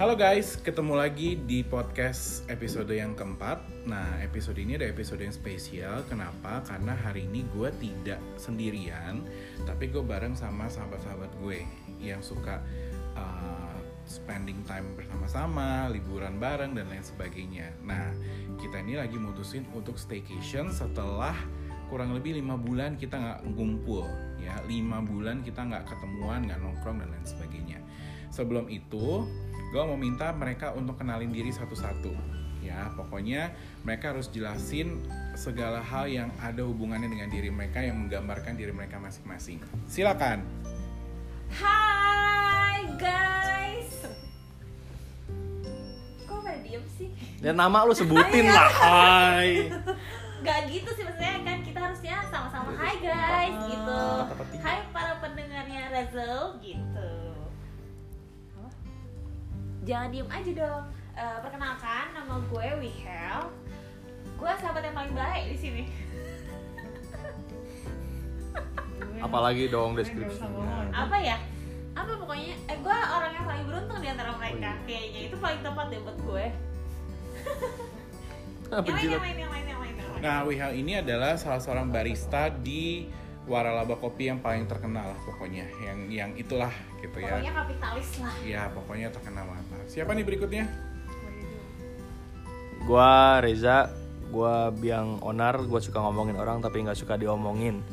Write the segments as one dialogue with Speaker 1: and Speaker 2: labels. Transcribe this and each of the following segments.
Speaker 1: Halo guys, ketemu lagi di podcast episode yang keempat. Nah, episode ini ada episode yang spesial. Kenapa? Karena hari ini gue tidak sendirian, tapi gue bareng sama sahabat-sahabat gue yang suka uh, spending time bersama-sama, liburan bareng dan lain sebagainya. Nah, kita ini lagi mutusin untuk staycation setelah kurang lebih lima bulan kita nggak ngumpul, ya lima bulan kita nggak ketemuan, nggak nongkrong dan lain sebagainya. Sebelum itu, gue mau minta mereka untuk kenalin diri satu-satu ya pokoknya mereka harus jelasin segala hal yang ada hubungannya dengan diri mereka yang menggambarkan diri mereka masing-masing silakan
Speaker 2: Hai guys Kok pada diem sih?
Speaker 3: Dan nama lu sebutin lah, hai.
Speaker 2: Gak gitu sih maksudnya kan kita harusnya sama-sama Hai guys gitu. Hai para pendengarnya Razel gitu? Jangan diem aja dong Eh, Perkenalkan nama gue Wihel Gue sahabat yang paling baik di sini
Speaker 3: Apalagi dong deskripsinya.
Speaker 2: Apa ya? Apa pokoknya Eh gue orang yang paling beruntung di antara mereka
Speaker 3: Oh, iya.
Speaker 2: Kayaknya itu paling tepat deh buat gue
Speaker 3: Apa
Speaker 2: yang lain, yang lain, yang lain, yang lain, yang lain.
Speaker 1: nah Wihal ini adalah salah seorang barista di waralaba kopi yang paling terkenal pokoknya yang yang itulah gitu ya
Speaker 2: Pokoknya kapitalis lah.
Speaker 1: ya pokoknya terkenal banget siapa nih berikutnya
Speaker 3: Gua Reza, gua biang onar, gua suka ngomongin orang tapi nggak suka diomongin.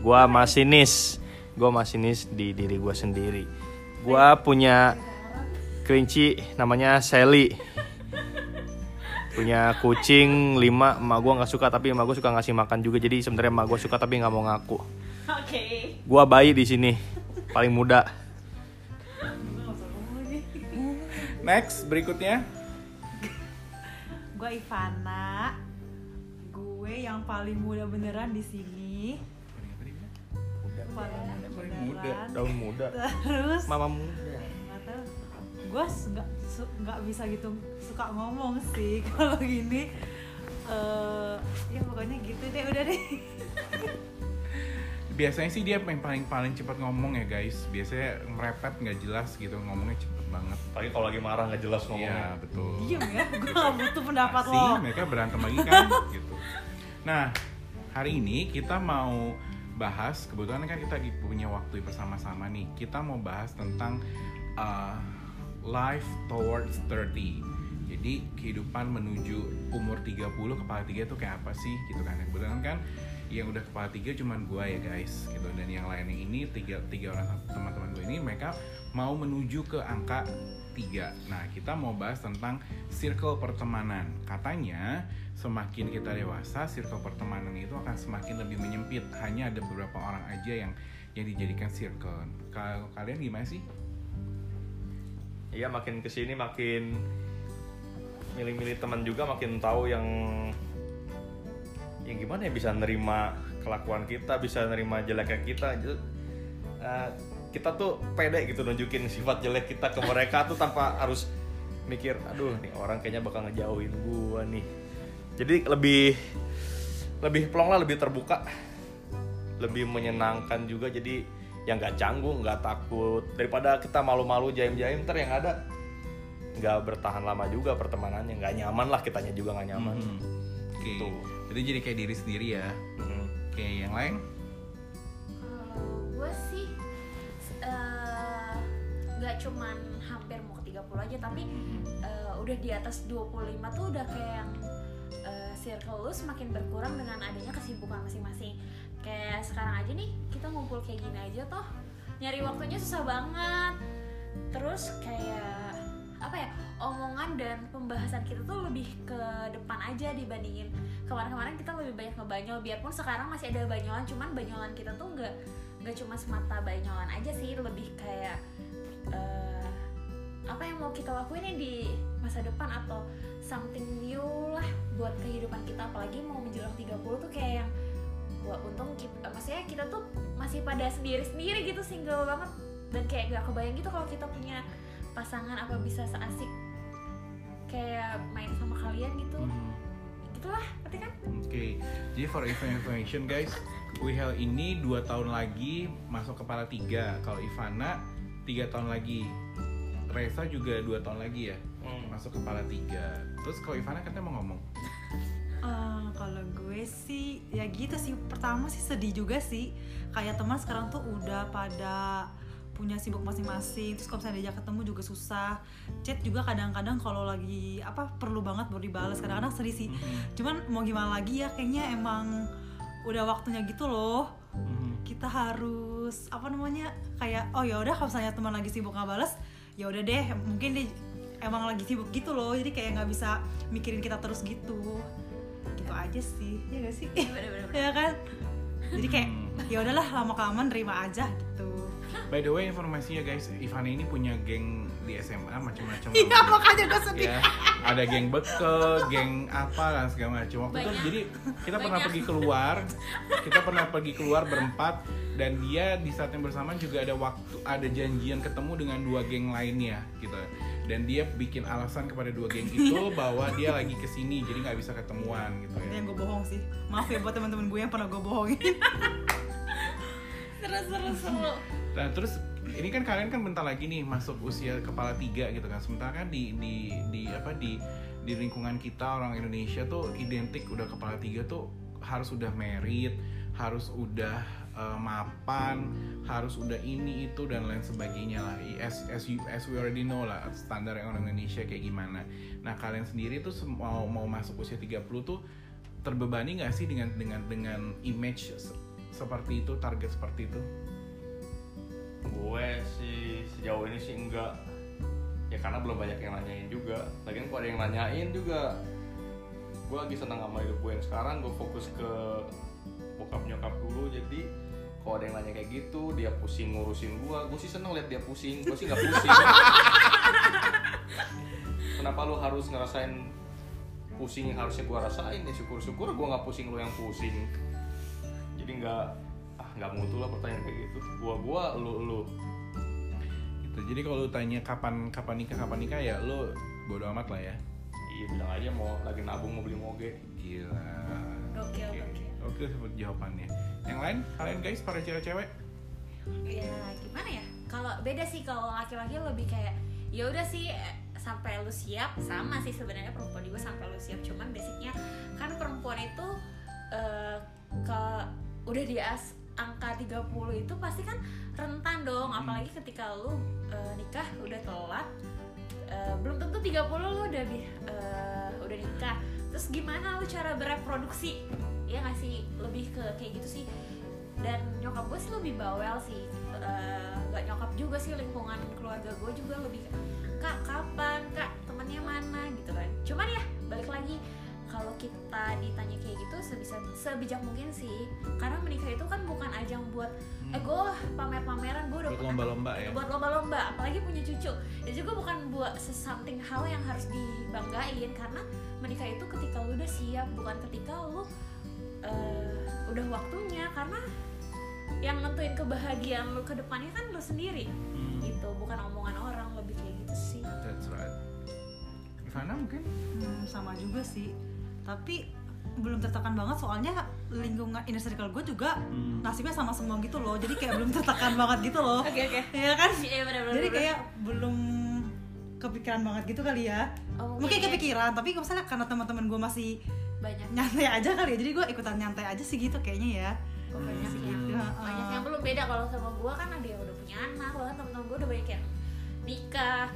Speaker 3: Gua masinis, gua masinis di diri gua sendiri. Gua punya kelinci namanya Sally. Punya kucing lima, emak gua nggak suka tapi emak gua suka ngasih makan juga. Jadi sebenarnya emak gua suka tapi nggak mau ngaku.
Speaker 2: Oke.
Speaker 3: Gua bayi di sini, paling muda.
Speaker 1: next berikutnya
Speaker 4: Gue Ivana. Gue yang paling muda beneran di sini. Paling muda
Speaker 1: muda.
Speaker 3: Daun muda.
Speaker 4: Terus
Speaker 3: Mama muda.
Speaker 4: Gue nggak nggak bisa gitu suka ngomong sih kalau gini. eh ya pokoknya gitu deh udah deh.
Speaker 1: biasanya sih dia yang paling paling cepat ngomong ya guys biasanya merepet nggak jelas gitu ngomongnya cepet banget
Speaker 3: Apalagi kalau lagi marah nggak jelas
Speaker 1: iya
Speaker 3: ngomongnya.
Speaker 1: betul
Speaker 4: Diem ya, gue gak butuh pendapat
Speaker 1: Pasti
Speaker 4: lo.
Speaker 1: mereka berantem lagi kan gitu nah hari ini kita mau bahas kebetulan kan kita punya waktu bersama-sama nih kita mau bahas tentang uh, life towards 30 jadi kehidupan menuju umur 30 kepala tiga itu kayak apa sih? Gitu kan. Kebetulan kan yang udah kepala tiga cuman gua ya guys. Gitu. Dan yang lainnya ini tiga tiga orang teman-teman gue ini mereka mau menuju ke angka tiga. Nah kita mau bahas tentang circle pertemanan. Katanya semakin kita dewasa circle pertemanan itu akan semakin lebih menyempit. Hanya ada beberapa orang aja yang yang dijadikan circle. Kalau kalian gimana sih
Speaker 3: Iya makin ke sini makin milih-milih teman juga makin tahu yang yang gimana ya bisa nerima kelakuan kita bisa nerima jeleknya kita. Gitu Eh, kita tuh pede gitu nunjukin sifat jelek kita ke mereka tuh tanpa harus mikir aduh nih orang kayaknya bakal ngejauhin gua nih. Jadi lebih lebih plong lah lebih terbuka lebih menyenangkan juga. Jadi yang nggak canggung nggak takut daripada kita malu-malu jaim-jaim ntar yang ada nggak bertahan lama juga pertemanannya nggak nyaman lah kitanya juga nggak nyaman
Speaker 1: Mhm. oke
Speaker 3: Tuh.
Speaker 1: jadi jadi kayak diri sendiri ya
Speaker 3: Mhm.
Speaker 1: oke yang lain
Speaker 2: gue sih eh, nggak cuman hampir mau ke 30 aja tapi eh, udah di atas 25 tuh udah kayak yang eh, circle lu semakin berkurang dengan adanya kesibukan masing-masing. Kayak sekarang aja nih kita ngumpul kayak gini aja toh. Nyari waktunya susah banget. Terus kayak apa ya omongan dan pembahasan kita tuh lebih ke depan aja dibandingin kemarin-kemarin kita lebih banyak ngebanyol. Biarpun sekarang masih ada banyolan cuman banyolan kita tuh nggak nggak cuma semata banyolan aja sih. Lebih kayak eh, apa yang mau kita lakuin nih di masa depan atau something new lah buat kehidupan kita. Apalagi mau menjelang 30 tuh kayak yang wah untung kita, maksudnya kita tuh masih pada sendiri-sendiri gitu single banget dan kayak gak kebayang gitu kalau kita punya pasangan apa bisa seasik kayak main sama kalian gitu
Speaker 1: Mhm.
Speaker 2: gitulah berarti kan
Speaker 1: Oke, jadi for information guys, Wihel ini dua tahun lagi masuk kepala tiga. Kalau Ivana tiga tahun lagi Reza juga dua tahun lagi ya
Speaker 3: Hmm.
Speaker 1: masuk kepala tiga terus kalau Ivana katanya mau ngomong
Speaker 4: Eh, kalau gue ya gitu sih pertama sih sedih juga sih. Kayak teman sekarang tuh udah pada punya sibuk masing-masing terus kalau misalnya diajak ketemu juga susah. Chat juga kadang-kadang kalau lagi apa perlu banget baru dibalas kadang-kadang sedih sih. Cuman mau gimana lagi ya kayaknya emang udah waktunya gitu loh. Kita harus apa namanya kayak oh ya udah kalau misalnya teman lagi sibuk nggak balas ya udah deh. Mungkin dia emang lagi sibuk gitu loh. Jadi kayak nggak bisa mikirin kita terus gitu gitu aja sih ya gak sih
Speaker 2: bener-bener
Speaker 4: ya kan jadi kayak
Speaker 1: Hmm.
Speaker 4: ya udahlah lama kelamaan terima aja gitu
Speaker 1: By the way informasi ya guys, Ivana ini punya geng di SMA macam-macam.
Speaker 4: iya makanya gue sedih
Speaker 1: ya ada geng bekel, geng apa dan segala macam. Waktu itu
Speaker 2: Banyak.
Speaker 1: jadi kita pernah
Speaker 2: Banyak.
Speaker 1: pergi keluar, kita pernah pergi keluar berempat dan dia di saat yang bersamaan juga ada waktu ada janjian ketemu dengan dua geng lainnya gitu. Dan dia bikin alasan kepada dua geng itu bahwa dia lagi ke sini jadi nggak bisa ketemuan gitu ya.
Speaker 4: yang gue bohong sih maaf ya buat teman-teman gue yang pernah gue bohongin
Speaker 2: seru seru seru
Speaker 1: Nah terus ini kan kalian kan bentar lagi nih masuk usia kepala tiga gitu kan. Sementara kan di di di apa di di lingkungan kita orang Indonesia tuh identik udah kepala tiga tuh harus udah merit, harus udah eh, mapan, harus udah ini itu dan lain sebagainya lah. As as you, as we already know lah standar yang orang Indonesia kayak gimana. Nah kalian sendiri tuh mau mau masuk usia 30 tuh terbebani nggak sih dengan dengan dengan image se- seperti itu, target seperti itu?
Speaker 3: gue sih sejauh ini sih enggak ya karena belum banyak yang nanyain juga lagian kalau ada yang nanyain juga gue lagi senang sama hidup gue yang sekarang gue fokus ke bokap nyokap dulu jadi kalau ada yang nanya kayak gitu dia pusing ngurusin gue gue sih seneng liat dia pusing gue sih nggak pusing kenapa lu harus ngerasain pusing yang harusnya gue rasain ya syukur-syukur gue nggak pusing lu yang pusing jadi nggak ah nggak mutu lah pertanyaan kayak gitu gua gua lu lu
Speaker 1: gitu. Jadi kalau lu tanya kapan kapan nikah kapan nikah ya lu bodo amat lah ya.
Speaker 3: iya bilang aja mau lagi nabung mau beli moge
Speaker 1: Gila. Oke.
Speaker 2: gokil.
Speaker 1: Oke seperti jawabannya. Yang lain? Kalian guys para cewek-cewek?
Speaker 2: Ya gimana ya? Kalau beda sih kalau laki-laki lebih kayak ya udah sih eh, sampai lu siap sama sih sebenarnya perempuan juga sampai lu siap. Cuman basicnya kan perempuan itu eh, ke udah di as angka 30 itu pasti kan rentan dong.
Speaker 1: Hmm.
Speaker 2: apalagi ketika lu eh, nikah udah telat eh, belum tentu 30 lu udah eh, udah nikah. Terus gimana lu cara bereproduksi ya nggak sih? Lebih ke kayak gitu sih. Dan nyokap gue sih lebih bawel sih. Eh, nggak nyokap juga sih lingkungan keluarga gue juga lebih kak kapan? Kak temennya mana? Gitu kan. Cuman ya balik lagi kalau kita ditanya kayak gitu sebisa sebijak mungkin sih. Karena menikah itu kan bukan ajang buat eh gue pamer-pameran gue udah
Speaker 1: buat lomba-lomba ya.
Speaker 2: buat lomba-lomba apalagi punya cucu. Itu juga bukan buat something hal yang harus dibanggain. Karena menikah itu ketika lu udah siap bukan ketika lu eh, udah waktunya karena yang nentuin kebahagiaan lu ke depannya kan lu sendiri.
Speaker 1: Hmm,
Speaker 2: gitu bukan omongan orang lebih kayak gitu sih.
Speaker 1: That's right. Ivana mungkin?
Speaker 4: Hmm, sama juga sih. Tapi belum tertekan banget soalnya lingkungan inner circle gue juga
Speaker 1: Hmm.
Speaker 4: nasibnya sama semua gitu loh. Jadi kayak belum tertekan banget gitu loh.
Speaker 2: Oke oke.
Speaker 4: Ya kan?
Speaker 2: Iya benar-benar
Speaker 4: jadi kayak belum kepikiran banget gitu kali ya.
Speaker 2: Oh,
Speaker 4: mungkin
Speaker 2: ya.
Speaker 4: kepikiran tapi misalnya karena teman-teman gue masih
Speaker 2: banyak.
Speaker 4: Nyantai aja kali ya. Jadi gue ikutan nyantai aja sih gitu kayaknya ya.
Speaker 2: Banyak yang
Speaker 4: Ya,
Speaker 2: banyak
Speaker 4: uh,
Speaker 2: yang belum beda. Kalau sama gue kan ada yang udah punya anak. Bahkan temen-temen gue udah banyak yang nikah.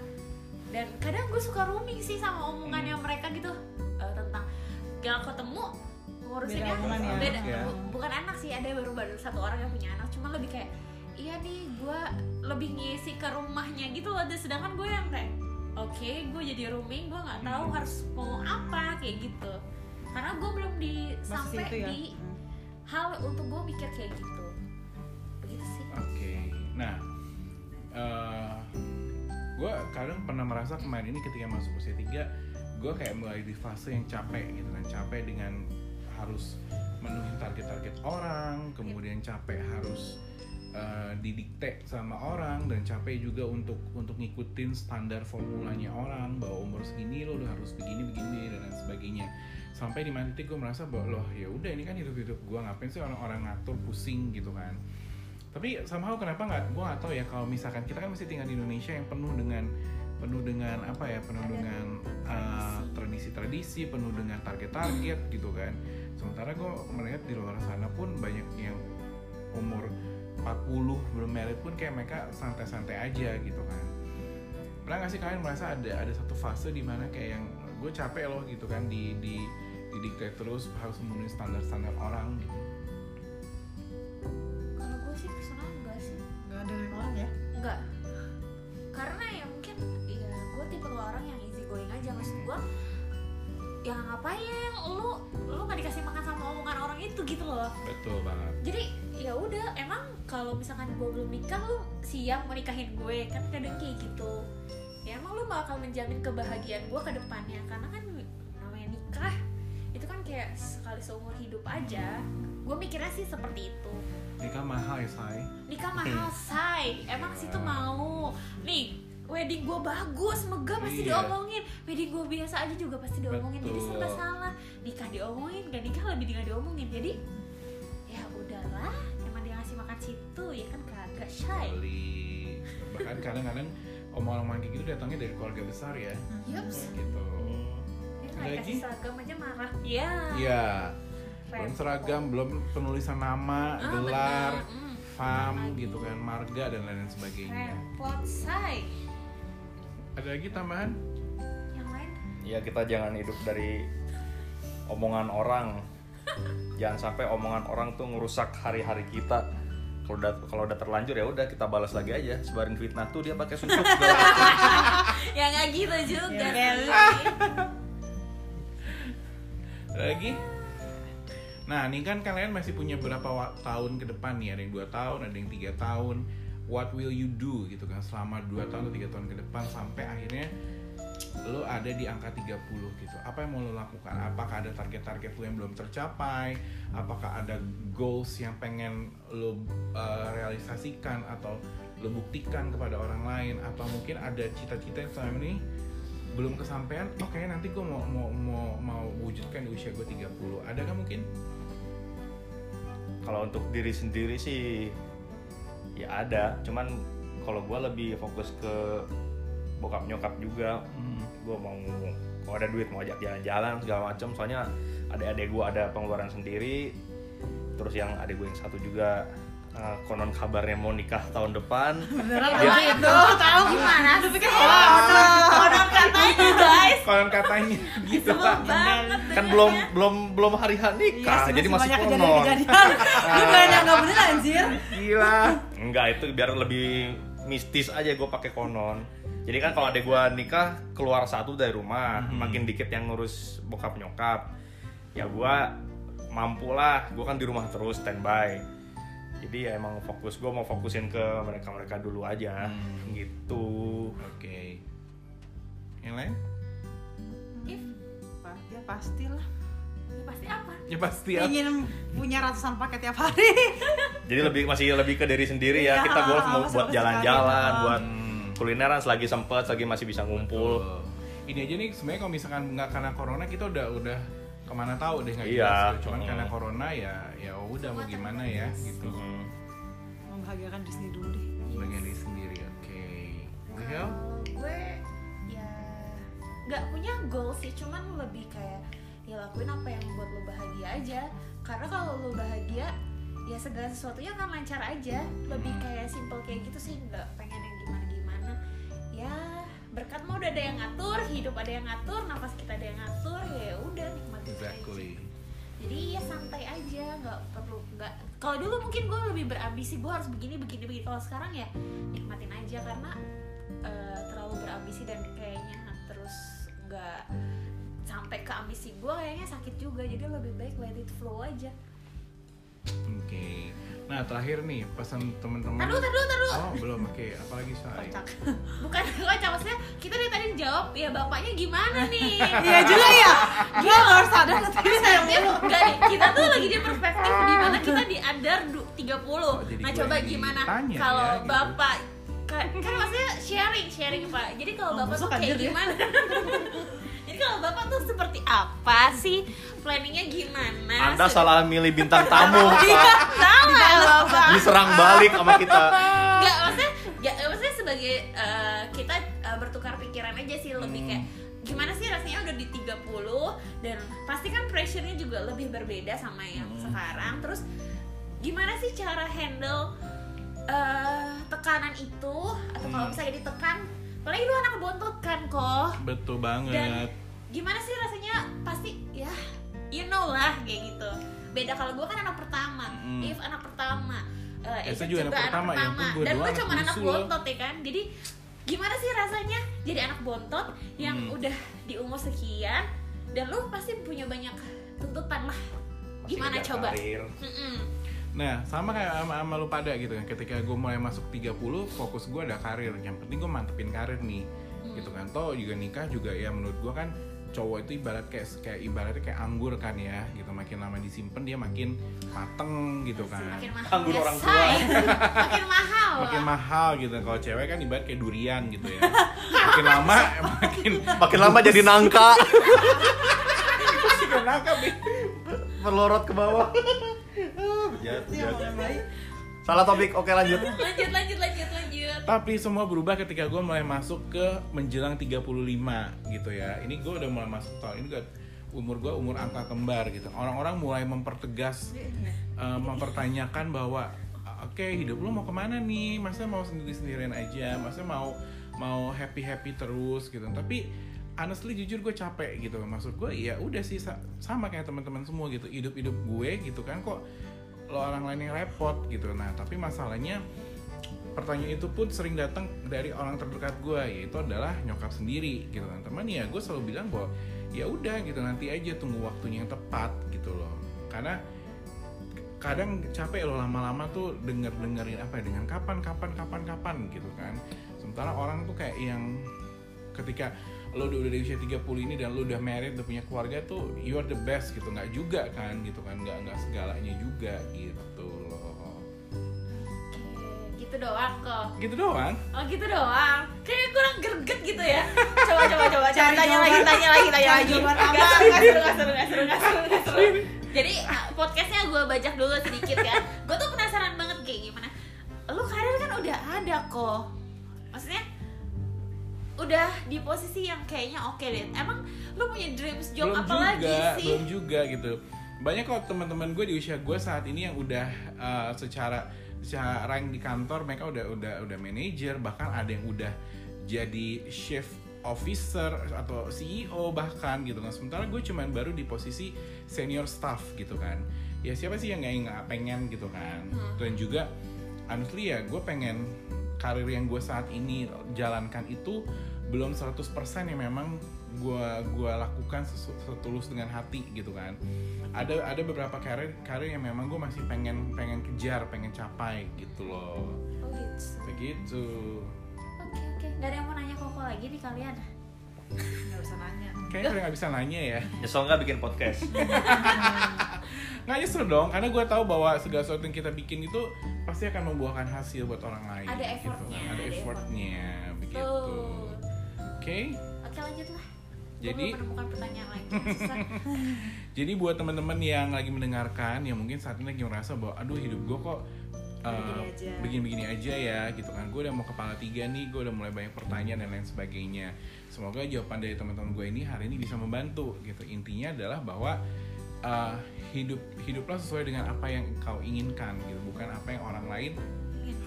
Speaker 2: Dan kadang gue suka rooming sih sama omongannya mereka gitu. Eh, tentang gak ketemu ngurusinnya
Speaker 4: Beda ya.
Speaker 2: beda.
Speaker 1: Ya.
Speaker 2: bu- bukan anak sih. Ada baru baru satu orang yang punya anak. Cuma lebih kayak iya nih gue lebih ngisi ke rumahnya gitu loh. Dan sedangkan gue yang kayak oke gue jadi rooming gue nggak tahu
Speaker 1: Hmm.
Speaker 2: harus mau apa. Kayak gitu karena gue belum di
Speaker 4: masih
Speaker 2: sampai
Speaker 4: ya?
Speaker 2: di hal untuk gue mikir kayak gitu. Begitu sih.
Speaker 1: Oke. Nah, eh gue kadang pernah merasa kemarin ini ketika masuk usia 3 gue kayak mulai di fase yang capek gitu kan. Capek dengan harus menuhin target-target orang kemudian capek harus eh, didikte sama orang dan capek juga untuk untuk ngikutin standar formulanya orang bahwa umur segini lo udah harus begini begini dan lain sebagainya sampai di mana titik gue merasa bahwa loh ya udah ini kan hidup hidup gue ngapain sih orang-orang ngatur pusing gitu kan. Tapi somehow kenapa nggak gue nggak tahu ya kalau misalkan kita kan masih tinggal di Indonesia yang penuh dengan penuh dengan apa ya penuh dengan uh, tradisi-tradisi penuh dengan target-target gitu kan. Sementara gue melihat di luar sana pun banyak yang umur 40 belum married pun kayak mereka santai-santai aja gitu kan pernah nggak sih kalian merasa ada ada satu fase di mana kayak yang gue capek loh gitu kan di di didikte terus harus memenuhi standar-standar orang gitu?
Speaker 2: Kalau gue sih personal enggak sih.
Speaker 4: Nggak ada yang orang ya?
Speaker 2: Enggak karena ya mungkin ya gue tipe orang yang easy going aja. Maksud gue ya ngapain? Lu lu nggak dikasih makan sama omongan orang itu gitu loh.
Speaker 1: Betul banget.
Speaker 2: Jadi ya udah emang kalau misalkan gue belum nikah lu siap mau nikahin gue kan kadang kayak gitu. Ya emang lu bakal menjamin kebahagiaan gue ke depannya karena kan namanya nikah itu kan kayak sekali seumur hidup aja. Gue mikirnya sih seperti itu.
Speaker 1: Nikah mahal ya say
Speaker 2: nikah mahal say emang situ mau. Nih wedding gue bagus megah pasti
Speaker 1: Iya.
Speaker 2: diomongin wedding gue biasa aja juga pasti diomongin jadi
Speaker 1: Betul.
Speaker 2: serba salah nikah diomongin gak nikah lebih nggak diomongin jadi ya udahlah emang dia ngasih makan situ ya kan kagak shy
Speaker 1: Beli. bahkan kadang-kadang omongan-omongan kayak gitu datangnya dari keluarga besar ya
Speaker 2: yups
Speaker 1: gitu
Speaker 2: nggak
Speaker 1: lagi?
Speaker 2: kasih seragam aja marah ya
Speaker 1: Iya. Belum
Speaker 2: Repot.
Speaker 1: seragam, belum penulisan nama,
Speaker 2: Ah,
Speaker 1: gelar,
Speaker 2: bener. Mm,
Speaker 1: fam gitu kan, marga dan lain sebagainya.
Speaker 2: repot say
Speaker 1: Ada lagi tambahan?
Speaker 2: yang lain
Speaker 3: ya kita jangan hidup dari omongan orang jangan sampai omongan orang tuh ngerusak hari-hari kita kalau udah kalau udah terlanjur ya udah kita balas lagi aja sebarin fitnah tuh dia pakai susuk segala macam.
Speaker 2: ya nggak gitu juga
Speaker 4: Ya,
Speaker 1: lagi? Nah, ini kan kalian masih punya berapa tahun ke depan nih? Ada yang 2 tahun, ada yang tiga tahun. What will you do gitu kan selama 2 tahun atau 3 tahun ke depan sampai akhirnya lo ada di angka 30 gitu. Apa yang mau lo lakukan? Apakah ada target-target lo yang belum tercapai? Apakah ada goals yang pengen lo uh, realisasikan atau lo buktikan kepada orang lain atau mungkin ada cita-cita yang selama ini belum kesampaian oh kayaknya nanti gue mau mau mau mau wujudkan di usia gue 30 ada kan mungkin
Speaker 3: kalau untuk diri sendiri sih ya ada cuman kalau gue lebih fokus ke bokap nyokap juga.
Speaker 1: Hmm.
Speaker 3: gue mau kalau ada duit mau ajak jalan-jalan segala macam soalnya adik-adik gue ada pengeluaran sendiri terus yang adik gue yang satu juga eh, konon kabarnya mau nikah tahun depan.
Speaker 4: Beneran
Speaker 3: Dia-
Speaker 4: ya itu? tahu
Speaker 2: gimana
Speaker 4: Lu pikir hoax.
Speaker 2: konon katanya guys.
Speaker 1: Konon katanya gitu.
Speaker 2: Banget
Speaker 3: kan belum belum belum hari H nikah
Speaker 4: Iya,
Speaker 3: jadi masih
Speaker 4: banyak
Speaker 3: konon.
Speaker 4: lu yang nggak bener anjir.
Speaker 1: Gila.
Speaker 3: Enggak itu biar lebih mistis aja gue pakai konon. Jadi kan kalau adek gue nikah keluar satu dari rumah
Speaker 1: Mhm.
Speaker 3: makin dikit yang ngurus bokap nyokap. Ya gue mampu lah gue kan di rumah terus standby jadi ya emang fokus gue mau fokusin ke mereka mereka dulu aja
Speaker 1: Hmm.
Speaker 3: gitu.
Speaker 1: Oke. Yang lain?
Speaker 2: If
Speaker 4: Pak, ya pastilah.
Speaker 2: Ya pasti apa?
Speaker 1: Ya pasti ya
Speaker 4: ingin punya ratusan paket tiap hari.
Speaker 3: Jadi lebih masih lebih ke diri sendiri ya.
Speaker 4: Iya,
Speaker 3: kita golf mau buat jalan-jalan
Speaker 4: sekali,
Speaker 3: buat
Speaker 1: Hmm.
Speaker 3: kulineran selagi sempet selagi masih bisa ngumpul.
Speaker 1: Betul. ini aja nih sebenarnya kalau misalkan nggak karena corona kita udah udah ke mana tahu deh nggak
Speaker 3: Iya.
Speaker 1: jelas gitu. cuman
Speaker 3: Hmm.
Speaker 1: karena corona ya ya udah mau gimana ya gitu
Speaker 3: Hmm.
Speaker 4: membahagiakan diri sendiri dulu deh
Speaker 1: bagian diri sendiri oke
Speaker 2: Kalau gue ya nggak punya goal sih, cuman lebih kayak ya lakuin apa yang membuat lo bahagia aja. Karena kalau lo bahagia, ya segala sesuatunya akan lancar aja. Lebih kayak simple kayak gitu sih, nggak pengen yang gimana-gimana. Ya berkat mau udah ada yang ngatur, hidup ada yang ngatur, nafas kita ada yang ngatur, ya udah aja.
Speaker 1: exactly
Speaker 2: Jadi ya santai aja, nggak perlu nggak. Kalau dulu mungkin gue lebih berambisi, gue harus begini begini begini. Kalau sekarang ya nikmatin aja karena eh, terlalu berambisi dan kayaknya terus nggak sampai ke ambisi gue kayaknya sakit juga. Jadi lebih baik let it flow aja.
Speaker 1: Oke. Nah terakhir nih pesan teman-teman.
Speaker 2: Taruh, taruh, taruh.
Speaker 1: Oh belum oke. Apalagi say.
Speaker 4: kocak
Speaker 2: Bukan kocak maksudnya kita dari tadi jawab ya bapaknya gimana nih?
Speaker 4: iya juga ya gue harus sadar tapi saya
Speaker 2: enggak nih, kita tuh lagi di perspektif di mana kita di under du- 30.
Speaker 1: jadi
Speaker 2: nah, coba gimana
Speaker 1: ditanya
Speaker 2: kalau
Speaker 1: ya, gitu.
Speaker 2: Bapak kan, kan maksudnya sharing, sharing Pak. Jadi kalau
Speaker 4: Oh,
Speaker 2: Bapak tuh kayak
Speaker 4: dia.
Speaker 2: gimana? Kalau Bapak tuh seperti apa sih? Planningnya gimana?
Speaker 3: anda
Speaker 2: Sudah-
Speaker 3: salah milih bintang tamu
Speaker 2: Iya, salah Bapak.
Speaker 3: diserang balik sama kita
Speaker 2: Enggak, maksudnya ya, maksudnya sebagai eh, kita eh, bertukar pikiran aja sih lebih
Speaker 1: Hmm.
Speaker 2: kayak gimana sih rasanya udah di 30 dan pasti kan pressure-nya juga lebih berbeda sama yang
Speaker 1: Hmm.
Speaker 2: sekarang terus gimana sih cara handle eh, tekanan itu atau kalau
Speaker 1: Hmm.
Speaker 2: misalnya ditekan apalagi lu anak bontot kan kok
Speaker 1: betul
Speaker 2: dan
Speaker 1: banget
Speaker 2: gimana sih rasanya pasti ya you know lah kayak gitu beda kalau gue kan anak pertama
Speaker 1: Mm.
Speaker 2: if anak pertama uh,
Speaker 1: Esa juga anak pertama, ya ampun, gua
Speaker 2: dan gue
Speaker 1: anak
Speaker 2: cuma anak bontot ya kan jadi gimana sih rasanya jadi anak bontot yang
Speaker 1: Hmm.
Speaker 2: udah di umur sekian dan lu pasti punya banyak tuntutan lah
Speaker 3: Masih
Speaker 2: gimana coba.
Speaker 1: Nah, sama kayak sama, sama lu pada gitu kan. Ketika gue mulai masuk 30, fokus gue ada karir. Yang penting gue mantepin karir nih.
Speaker 2: Hmm.
Speaker 1: Gitu kan. Toh juga nikah juga ya menurut gue kan cowok itu ibarat kayak kayak ibaratnya kayak anggur kan ya gitu. Makin lama disimpan dia makin mateng gitu kan.
Speaker 2: Makin mahal.
Speaker 3: Anggur orang tua.
Speaker 2: makin mahal.
Speaker 1: Makin mahal gitu. Kalau cewek kan ibarat kayak durian gitu ya. Makin lama makin
Speaker 3: Makin lama jadi nangka,
Speaker 1: nih
Speaker 3: melorot ke bawah. Ah, bejat, Salah topik, oke lanjut.
Speaker 2: lanjut lanjut lanjut lanjut
Speaker 1: Tapi semua berubah ketika gue mulai masuk ke menjelang 35 gitu ya. Ini gue udah mulai masuk tahun ini gue umur gue umur angka kembar gitu. Orang-orang mulai mempertegas, eh, mempertanyakan bahwa oke hidup lu mau ke mana nih? Masa mau sendiri sendirian aja? Masa mau mau happy happy terus gitu? Tapi honestly jujur gue capek gitu. Maksud gue ya udah sih sa- sama kayak teman-teman semua gitu. Hidup hidup gue gitu kan kok lo orang lain yang repot gitu. Nah tapi masalahnya pertanyaan itu pun sering datang dari orang terdekat gue yaitu adalah nyokap sendiri gitu. Kan teman ya gue selalu bilang bahwa ya udah gitu nanti aja tunggu waktunya yang tepat gitu loh. Karena kadang capek loh lama-lama tuh denger dengerin apa ya dengan kapan kapan kapan kapan gitu kan. Sementara orang tuh kayak yang ketika lo udah udah di usia 30 ini dan lo udah married udah punya keluarga tuh you are the best gitu nggak juga kan gitu kan nggak nggak segalanya juga gitu loh
Speaker 2: Oke, gitu doang kok
Speaker 1: gitu doang
Speaker 2: Oh gitu doang. Kayaknya kurang greget gitu ya. Coba coba coba
Speaker 4: Cari
Speaker 2: tanya
Speaker 4: jawaban.
Speaker 2: lagi, tanya lagi, tanya lagi.
Speaker 4: jawaban
Speaker 2: Gak
Speaker 4: aman.
Speaker 2: seru, gak seru, gak seru, gak seru, gak seru, gak seru. Jadi uh, podcastnya gue bajak dulu sedikit kan. Gue tuh penasaran banget kayak gimana. Lu karir kan udah ada kok. Maksudnya udah di posisi yang kayaknya oke deh. Emang lu punya dreams job
Speaker 1: belum
Speaker 2: apa
Speaker 1: juga,
Speaker 2: lagi sih?
Speaker 1: belum juga gitu. Banyak kok teman-teman gue di usia gue saat ini yang udah uh, secara secara rank di kantor mereka udah udah udah manajer bahkan ada yang udah jadi chief officer atau CEO bahkan gitu kan. Sementara gue cuman baru di posisi senior staff gitu kan. Ya siapa sih yang nggak pengen gitu kan.
Speaker 2: Hmm.
Speaker 1: Dan juga honestly ya gue pengen karir yang gue saat ini jalankan itu belum 100% yang memang gue gua lakukan setulus dengan hati gitu kan ada ada beberapa karir karir yang memang gue masih pengen pengen kejar pengen capai gitu loh
Speaker 2: Oh gitu.
Speaker 1: begitu
Speaker 2: Oke oke. Gak ada yang mau nanya koko lagi nih kalian?
Speaker 4: nggak usah nanya
Speaker 1: kayaknya udah nggak bisa nanya ya
Speaker 3: Nyesel nggak bikin podcast?
Speaker 1: nggak nyesel dong karena gue tahu bahwa segala sesuatu yang kita bikin itu pasti akan membuahkan hasil buat orang lain
Speaker 2: Ada
Speaker 1: gitu
Speaker 2: effortnya,
Speaker 1: kan. ada effortnya begitu
Speaker 2: Tuh.
Speaker 1: oke
Speaker 2: Oke lanjut lah.
Speaker 1: Jadi-
Speaker 2: pertanyaan lagi. Susah.
Speaker 1: Jadi buat teman-teman yang lagi mendengarkan yang mungkin saat ini lagi merasa bahwa aduh hidup gue kok uh,
Speaker 4: Begini aja.
Speaker 1: begini-begini aja ya gitu kan gue udah mau kepala tiga nih gue udah mulai banyak pertanyaan dan lain sebagainya semoga jawaban dari teman-teman gue ini hari ini bisa membantu gitu intinya adalah bahwa uh, hidup hiduplah sesuai dengan apa yang kau inginkan gitu bukan apa yang orang lain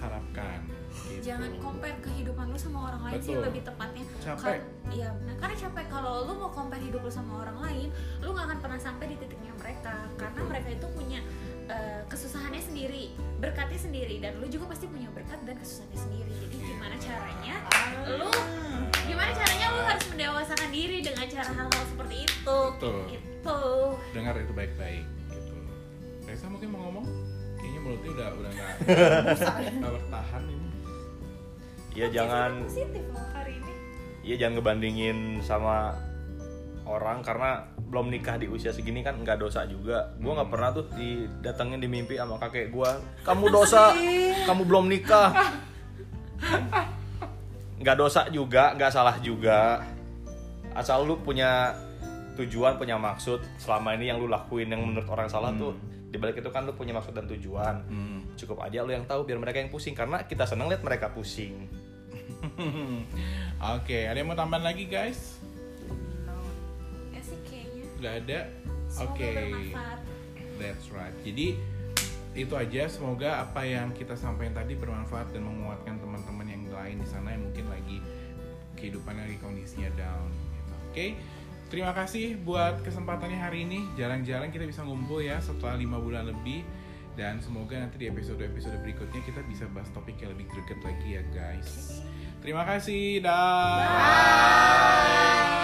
Speaker 1: harapkan gitu.
Speaker 2: Jangan compare kehidupan lu sama orang lain sih
Speaker 1: Betul.
Speaker 2: lebih tepatnya.
Speaker 1: Capek.
Speaker 2: Iya, benar. Karena capek kalau lu mau compare hidup lu sama orang lain, lu gak akan pernah sampai di titiknya mereka. Karena
Speaker 1: Betul.
Speaker 2: mereka itu punya eh, kesusahannya sendiri, berkatnya sendiri dan lu juga pasti punya berkat dan kesusahannya sendiri. Jadi
Speaker 1: Iya.
Speaker 2: gimana caranya lu gimana caranya lu harus mendewasakan diri dengan cara hal-hal seperti itu.
Speaker 1: Betul.
Speaker 2: Gitu.
Speaker 1: dengar itu baik-baik gitu Reza mungkin mau ngomong kayaknya mulutnya udah udah nggak nggak bertahan ini
Speaker 3: Iya jangan
Speaker 2: positif loh hari ini.
Speaker 3: Iya jangan ngebandingin sama orang karena belum nikah di usia segini kan nggak dosa juga. Gua nggak pernah tuh didatengin di mimpi sama kakek gua. Kamu dosa, kamu belum nikah. Nggak dosa juga, nggak salah juga. Asal lu punya tujuan, punya maksud. Selama ini yang lu lakuin yang menurut orang salah tuh dibalik itu kan lu punya maksud dan tujuan.
Speaker 1: Hmm.
Speaker 3: Cukup aja lu yang tahu biar mereka yang pusing karena kita seneng lihat mereka pusing.
Speaker 1: Oke, ada yang mau tambahan lagi guys?
Speaker 2: Ya sih kayaknya
Speaker 1: Gak ada? Oke.
Speaker 2: bermanfaat
Speaker 1: That's right. Jadi itu aja. Semoga apa yang kita sampaikan tadi bermanfaat dan menguatkan teman-teman yang lain di sana yang mungkin lagi kehidupannya lagi kondisinya down. Gitu. Oke. Terima kasih buat kesempatannya hari ini. Jarang-jarang kita bisa ngumpul ya setelah lima bulan lebih. Dan semoga nanti di episode-episode berikutnya kita bisa bahas topik yang lebih greget lagi ya guys. Terima kasih. Dah.
Speaker 2: Bye.